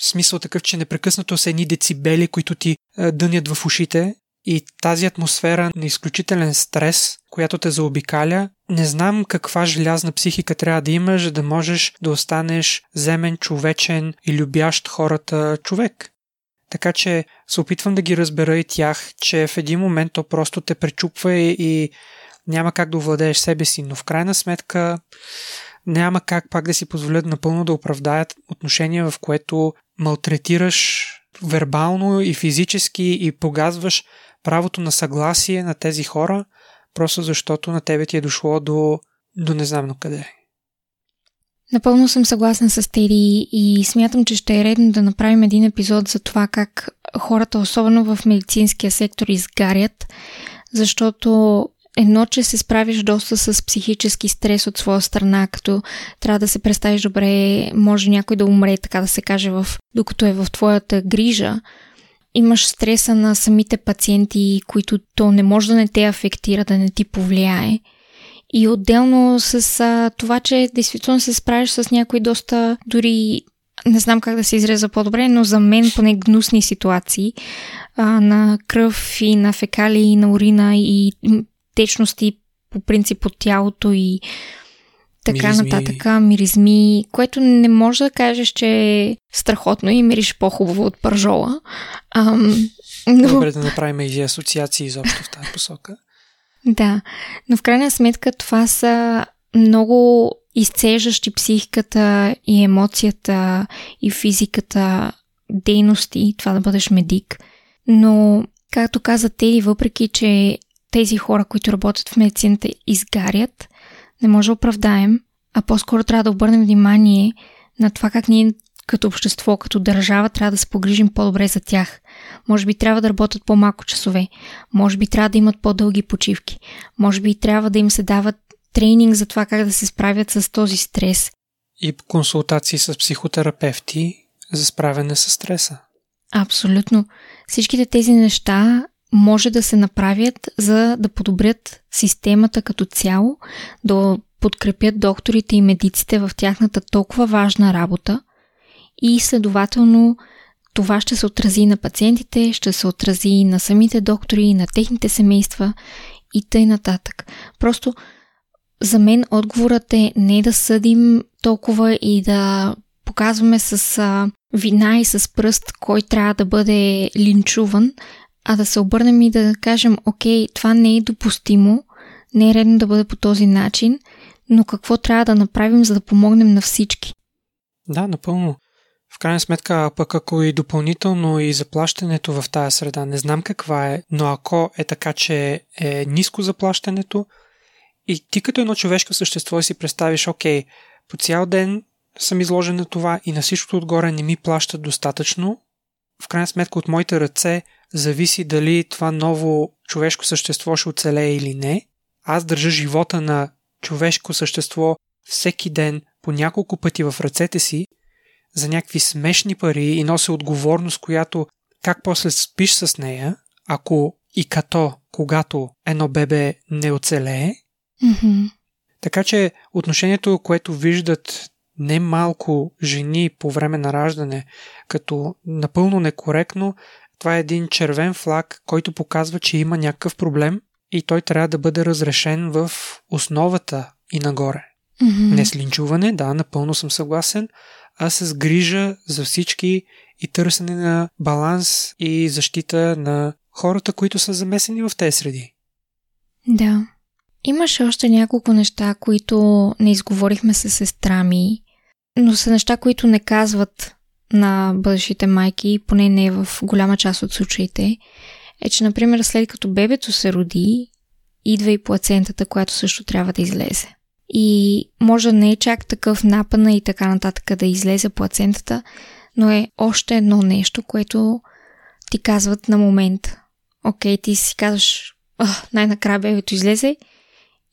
в смисъл такъв, че непрекъснато са едни децибели, които ти дънят в ушите и тази атмосфера на изключителен стрес, която те заобикаля, не знам каква желязна психика трябва да имаш, да можеш да останеш земен, човечен и любящ хората човек. Така че се опитвам да ги разбера и тях, че в един момент то просто те пречупва и няма как да овладееш себе си, но в крайна сметка няма как пак да си позволят напълно да оправдаят отношение, в което малтретираш вербално и физически и погазваш правото на съгласие на тези хора, просто защото на тебе ти е дошло до, до не знам къде. Напълно съм съгласна с Теди и смятам, че ще е редно да направим един епизод за това как хората, особено в медицинския сектор, изгарят, защото едно, че се справиш доста с психически стрес от своя страна, като трябва да се представиш добре, може някой да умре, така да се каже, в, докато е в твоята грижа, имаш стреса на самите пациенти, които то не може да не те афектира, да не ти повлияе. И отделно с а, това, че действително се справиш с някои доста дори не знам как да се изреза по-добре, но за мен поне гнусни ситуации а, на кръв и на фекалии, и на урина и течности по принцип от тялото и така миризми. нататък, миризми, което не може да кажеш, че е страхотно и мириш по-хубаво от пържола. Ам, но... Добре да направим и асоциации изобщо в тази посока. Да, но в крайна сметка това са много изцежащи психиката и емоцията и физиката дейности, това да бъдеш медик. Но, както каза Теди, въпреки, че тези хора, които работят в медицината, изгарят, не може да оправдаем, а по-скоро трябва да обърнем внимание на това как ние като общество, като държава трябва да се погрижим по-добре за тях. Може би трябва да работят по-малко часове, може би трябва да имат по-дълги почивки, може би трябва да им се дават тренинг за това как да се справят с този стрес. И консултации с психотерапевти за справяне с стреса. Абсолютно. Всичките тези неща може да се направят за да подобрят системата като цяло, да подкрепят докторите и медиците в тяхната толкова важна работа и следователно това ще се отрази на пациентите, ще се отрази на самите доктори, на техните семейства и тъй нататък. Просто за мен отговорът е не да съдим толкова и да показваме с вина и с пръст кой трябва да бъде линчуван, а да се обърнем и да кажем, окей, това не е допустимо, не е редно да бъде по този начин, но какво трябва да направим, за да помогнем на всички? Да, напълно. В крайна сметка, пък ако и допълнително и заплащането в тази среда, не знам каква е, но ако е така, че е ниско заплащането и ти като едно човешко същество си представиш, окей, по цял ден съм изложен на това и на всичкото отгоре не ми плащат достатъчно, в крайна сметка от моите ръце зависи дали това ново човешко същество ще оцелее или не. Аз държа живота на човешко същество всеки ден по няколко пъти в ръцете си за някакви смешни пари и нося отговорност, която как после спиш с нея, ако и като, когато едно бебе не оцелее. Mm-hmm. Така че отношението, което виждат немалко жени по време на раждане като напълно некоректно, това е един червен флаг, който показва, че има някакъв проблем и той трябва да бъде разрешен в основата и нагоре. Mm-hmm. Не с линчуване, да, напълно съм съгласен, а с грижа за всички и търсене на баланс и защита на хората, които са замесени в тези среди. Да. Имаше още няколко неща, които не изговорихме с сестра ми, но са неща, които не казват на бъдещите майки, поне не в голяма част от случаите, е, че, например, след като бебето се роди, идва и плацентата, която също трябва да излезе. И може не е чак такъв напъна и така нататък да излезе плацентата, но е още едно нещо, което ти казват на момент. Окей, ти си казваш, най-накрая бебето излезе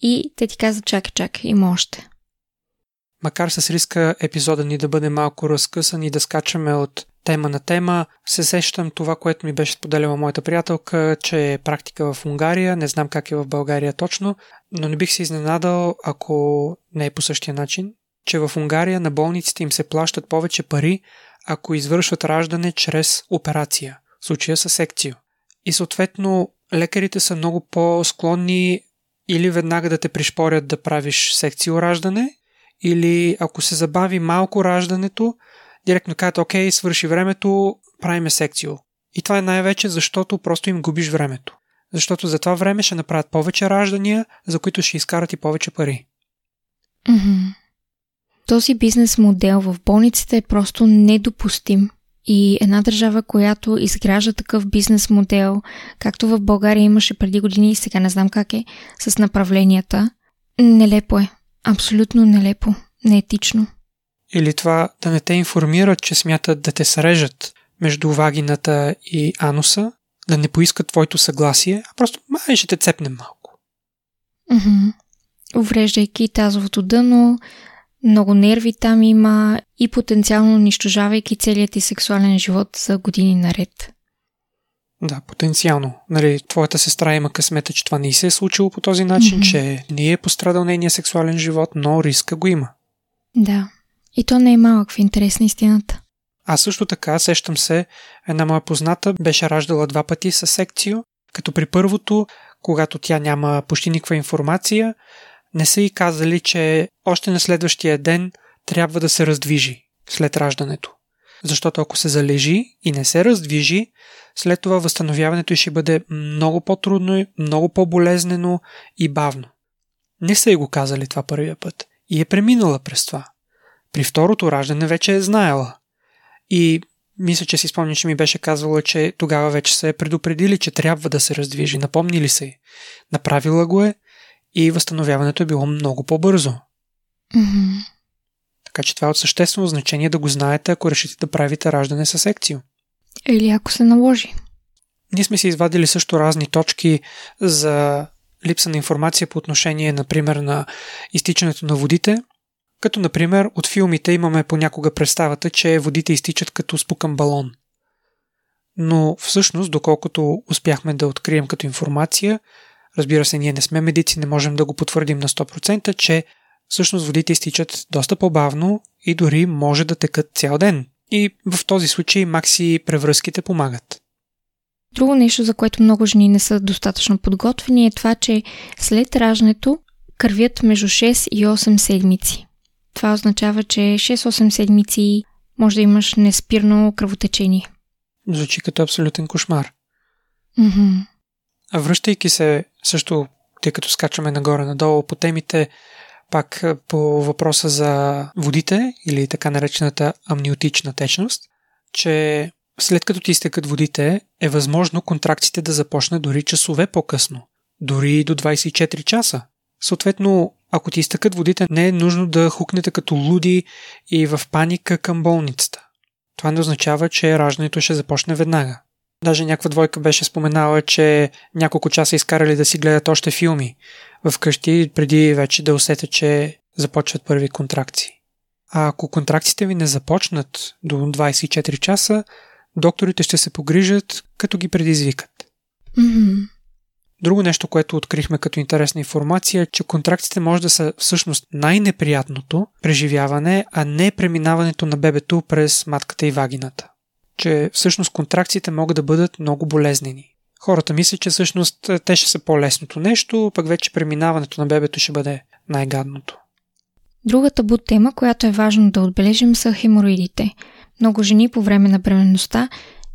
и те ти казват, чакай, чакай, има още. Макар с риска епизода ни да бъде малко разкъсан и да скачаме от тема на тема, се сещам това, което ми беше споделяла моята приятелка, че е практика в Унгария, не знам как е в България точно, но не бих се изненадал, ако не е по същия начин, че в Унгария на болниците им се плащат повече пари, ако извършват раждане чрез операция, в случая с секцио. И съответно лекарите са много по-склонни или веднага да те пришпорят да правиш секцио раждане, или ако се забави малко раждането, директно казват, окей, свърши времето, правиме секцио. И това е най-вече защото просто им губиш времето. Защото за това време ще направят повече раждания, за които ще изкарат и повече пари. Mm-hmm. Този бизнес модел в болниците е просто недопустим. И една държава, която изгражда такъв бизнес модел, както в България имаше преди години и сега не знам как е, с направленията, нелепо е. Абсолютно нелепо. Неетично. Или това да не те информират, че смятат да те срежат между вагината и ануса, да не поискат твоето съгласие, а просто май ще те цепнем малко. Mm-hmm. Увреждайки тазовото дъно, много нерви там има и потенциално унищожавайки целият ти сексуален живот за години наред. Да, потенциално. Нали, твоята сестра има късмета, че това не се е случило по този начин, mm-hmm. че не е пострадал нейния сексуален живот, но риска го има. Да. И то не е малък в интерес на истината. А също така, сещам се, една моя позната беше раждала два пъти със секцио, като при първото, когато тя няма почти никаква информация, не са и казали, че още на следващия ден трябва да се раздвижи след раждането. Защото ако се залежи и не се раздвижи, след това възстановяването ще бъде много по-трудно, много по-болезнено и бавно. Не са и го казали това първия път и е преминала през това. При второто раждане вече е знаела. И мисля, че си спомня, че ми беше казвала, че тогава вече се е предупредили, че трябва да се раздвижи. Напомнили се. Направила го е и възстановяването е било много по-бързо. Mm-hmm. Така че това е от съществено значение да го знаете, ако решите да правите раждане със секцио. Или ако се наложи. Ние сме си извадили също разни точки за липса на информация по отношение, например, на изтичането на водите. Като, например, от филмите имаме понякога представата, че водите изтичат като спукан балон. Но всъщност, доколкото успяхме да открием като информация, разбира се, ние не сме медици, не можем да го потвърдим на 100%, че всъщност водите изтичат доста по-бавно и дори може да текат цял ден. И в този случай макси превръзките помагат. Друго нещо, за което много жени не са достатъчно подготвени е това, че след раждането кървят между 6 и 8 седмици. Това означава, че 6-8 седмици може да имаш неспирно кръвотечение. Звучи като абсолютен кошмар. Mm-hmm. А връщайки се също, тъй като скачаме нагоре-надолу по темите, пак по въпроса за водите или така наречената амниотична течност, че след като ти изтекат водите, е възможно контракциите да започнат дори часове по-късно, дори до 24 часа. Съответно, ако ти изтъкат водите, не е нужно да хукнете като луди и в паника към болницата. това не означава, че раждането ще започне веднага. Даже някаква двойка беше споменала, че няколко часа изкарали да си гледат още филми вкъщи, преди вече да усетят, че започват първи контракции. А ако контракциите ви не започнат до 24 часа, докторите ще се погрижат, като ги предизвикат. Mm-hmm. Друго нещо, което открихме като интересна информация, е, че контракциите може да са всъщност най-неприятното преживяване, а не преминаването на бебето през матката и вагината. Че всъщност контракциите могат да бъдат много болезнени. Хората мислят, че всъщност е, те ще са по-лесното нещо, пък вече преминаването на бебето ще бъде най-гадното. Другата буд тема, която е важно да отбележим са хемороидите. Много жени по време на бременността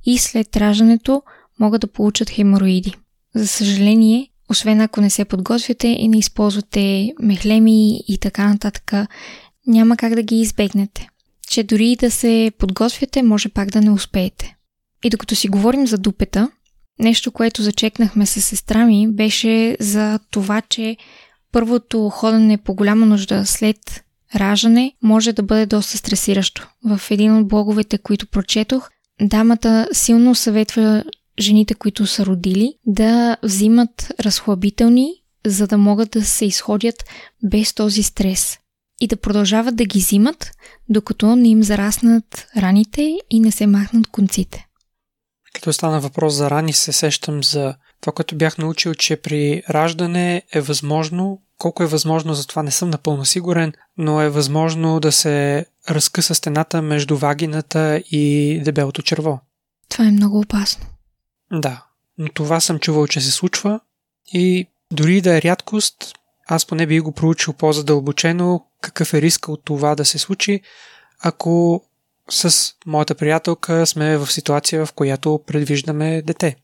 и след раждането могат да получат хемороиди. За съжаление, освен ако не се подготвяте и не използвате мехлеми и така нататък, няма как да ги избегнете. Че дори да се подготвяте, може пак да не успеете. И докато си говорим за дупета, нещо, което зачекнахме с сестра ми, беше за това, че първото ходене по голяма нужда след раждане може да бъде доста стресиращо. В един от блоговете, които прочетох, дамата силно съветва жените, които са родили, да взимат разхлабителни, за да могат да се изходят без този стрес. И да продължават да ги взимат, докато не им зараснат раните и не се махнат конците. Като стана въпрос за рани, се сещам за това, което бях научил, че при раждане е възможно, колко е възможно, за това не съм напълно сигурен, но е възможно да се разкъса стената между вагината и дебелото черво. Това е много опасно. Да, но това съм чувал, че се случва и дори да е рядкост, аз поне би го проучил по-задълбочено какъв е риска от това да се случи, ако с моята приятелка сме в ситуация, в която предвиждаме дете.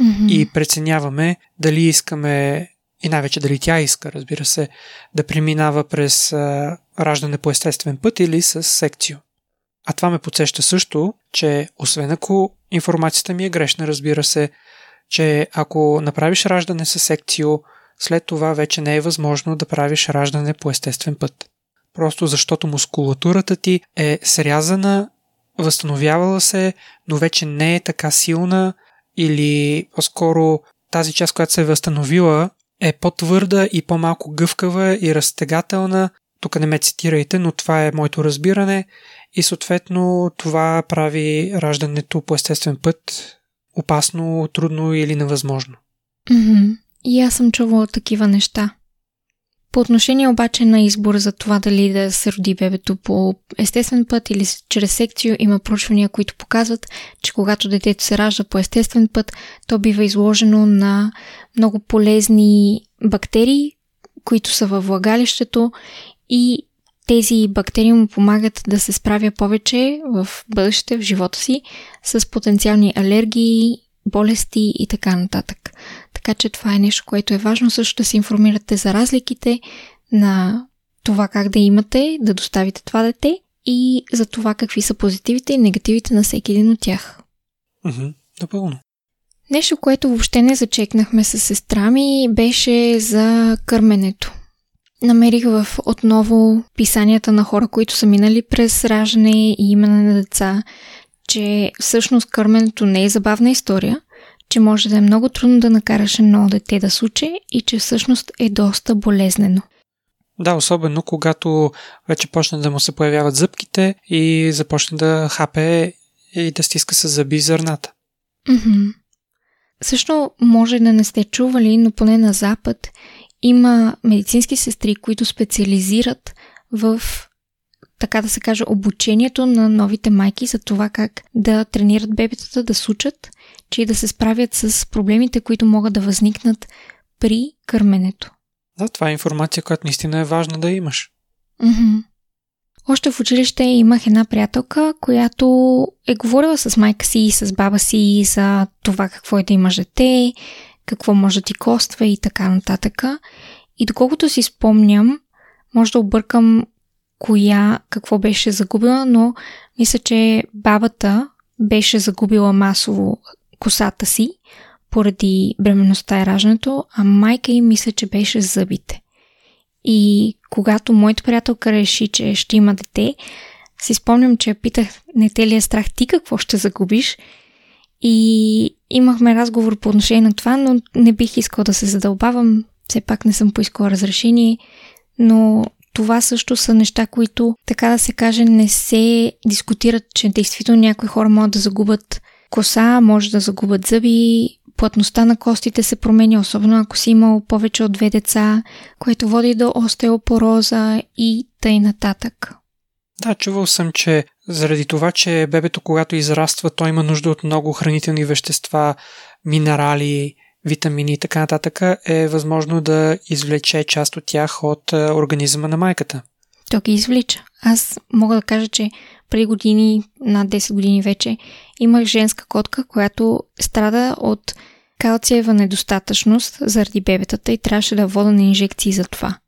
Mm-hmm. И преценяваме дали искаме, и най-вече дали тя иска, разбира се, да преминава през а, раждане по естествен път или с секцио. А това ме подсеща също, че освен ако информацията ми е грешна, разбира се, че ако направиш раждане с секцио, след това вече не е възможно да правиш раждане по естествен път. Просто защото мускулатурата ти е срязана, възстановявала се, но вече не е така силна или по-скоро тази част, която се е възстановила, е по-твърда и по-малко гъвкава и разтегателна. Тук не ме цитирайте, но това е моето разбиране и съответно това прави раждането по естествен път опасно, трудно или невъзможно. Mm-hmm. И аз съм чувала такива неща. По отношение обаче на избор за това дали да се роди бебето по естествен път или чрез секцио, има проучвания, които показват, че когато детето се ражда по естествен път, то бива изложено на много полезни бактерии, които са във влагалището и тези бактерии му помагат да се справя повече в бъдеще, в живота си, с потенциални алергии, болести и така нататък. Така че това е нещо, което е важно също да се информирате за разликите на това как да имате, да доставите това дете и за това какви са позитивите и негативите на всеки един от тях. Mm-hmm, напълно. Нещо, което въобще не зачекнахме с сестра ми, беше за кърменето. Намерих в отново писанията на хора, които са минали през раждане и имане на деца, че всъщност кърменето не е забавна история, че може да е много трудно да накараш едно дете да случи и че всъщност е доста болезнено. Да, особено когато вече почне да му се появяват зъбките и започне да хапе и да стиска с зъби зърната. Mm-hmm. Също може да не сте чували, но поне на Запад има медицински сестри, които специализират в така да се каже, обучението на новите майки за това как да тренират бебетата да сучат, че и да се справят с проблемите, които могат да възникнат при кърменето. Да, това е информация, която наистина е важна да имаш. Mm-hmm. Още в училище имах една приятелка, която е говорила с майка си и с баба си за това какво е да имаш дете, какво може да ти коства и така нататък. И доколкото си спомням, може да объркам коя какво беше загубила, но мисля, че бабата беше загубила масово косата си поради бременността и раждането, а майка им мисля, че беше зъбите. И когато моята приятелка реши, че ще има дете, си спомням, че питах, не те ли е страх ти какво ще загубиш? И имахме разговор по отношение на това, но не бих искал да се задълбавам. Все пак не съм поискала разрешение, но това също са неща, които, така да се каже, не се дискутират, че действително някои хора могат да загубят коса, може да загубят зъби, плътността на костите се променя, особено ако си имал повече от две деца, което води до остеопороза и тъй нататък. Да, чувал съм, че заради това, че бебето, когато израства, то има нужда от много хранителни вещества, минерали, витамини и така нататък, е възможно да извлече част от тях от е, организма на майката. То ги извлича. Аз мога да кажа, че преди години, над 10 години вече, имах женска котка, която страда от калциева недостатъчност заради бебетата и трябваше да вода на инжекции за това.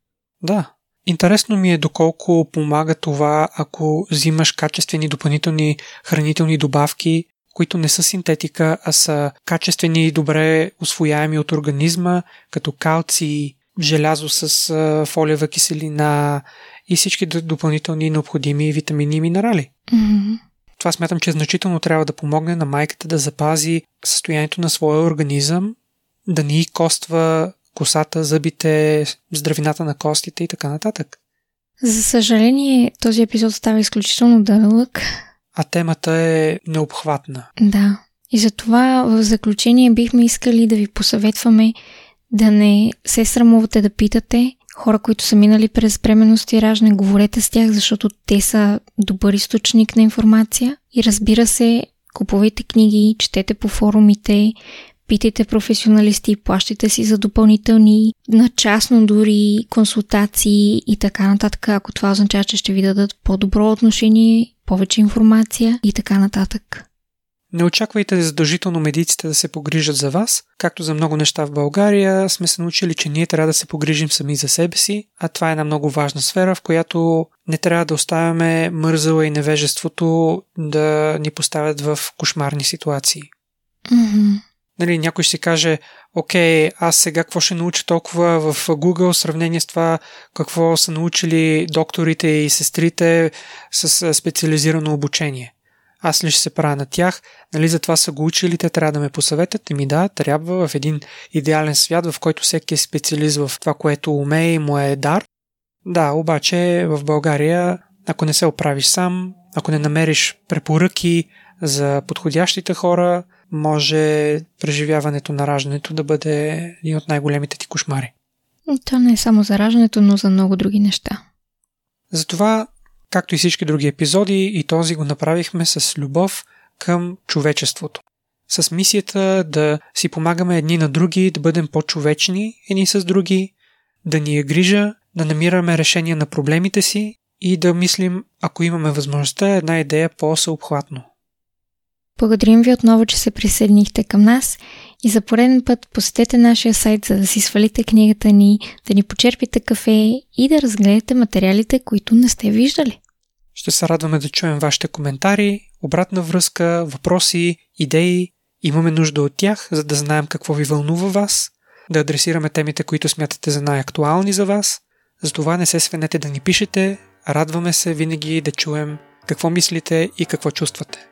Да. Интересно ми е доколко помага това, ако взимаш качествени допълнителни хранителни добавки, които не са синтетика, а са качествени и добре освояеми от организма, като калци, желязо с фолиева киселина и всички допълнителни необходими витамини и минерали. Mm-hmm. Това смятам, че значително трябва да помогне на майката да запази състоянието на своя организъм, да ни коства косата, зъбите, здравината на костите и така нататък. За съжаление, този епизод става изключително дълъг. А темата е необхватна. Да. И затова в заключение бихме искали да ви посъветваме да не се срамувате да питате хора, които са минали през бременност и раждане, говорете с тях, защото те са добър източник на информация. И разбира се, купувайте книги, четете по форумите, питайте професионалисти, плащайте си за допълнителни, на частно дори консултации и така нататък, ако това означава, че ще ви дадат по-добро отношение, повече информация и така нататък. Не очаквайте задължително медиците да се погрижат за вас. Както за много неща в България, сме се научили, че ние трябва да се погрижим сами за себе си, а това е една много важна сфера, в която не трябва да оставяме мързала и невежеството да ни поставят в кошмарни ситуации. Mm-hmm. Нали, някой ще си каже, окей, аз сега какво ще науча толкова в Google в сравнение с това какво са научили докторите и сестрите с специализирано обучение аз ли ще се правя на тях, нали затова са го учили, те трябва да ме посъветят. ми да, трябва в един идеален свят, в който всеки е специалист в това, което умее и му е дар. Да, обаче в България, ако не се оправиш сам, ако не намериш препоръки за подходящите хора, може преживяването на раждането да бъде един от най-големите ти кошмари. То не е само за раждането, но за много други неща. Затова Както и всички други епизоди, и този го направихме с любов към човечеството. С мисията да си помагаме едни на други, да бъдем по-човечни едни с други, да ни е грижа, да намираме решения на проблемите си и да мислим, ако имаме възможността, една идея по-съобхватно. Благодарим ви отново, че се присъединихте към нас и за пореден път посетете нашия сайт, за да си свалите книгата ни, да ни почерпите кафе и да разгледате материалите, които не сте виждали. Ще се радваме да чуем вашите коментари, обратна връзка, въпроси, идеи. Имаме нужда от тях, за да знаем какво ви вълнува вас, да адресираме темите, които смятате за най-актуални за вас. Затова не се свенете да ни пишете, радваме се винаги да чуем какво мислите и какво чувствате.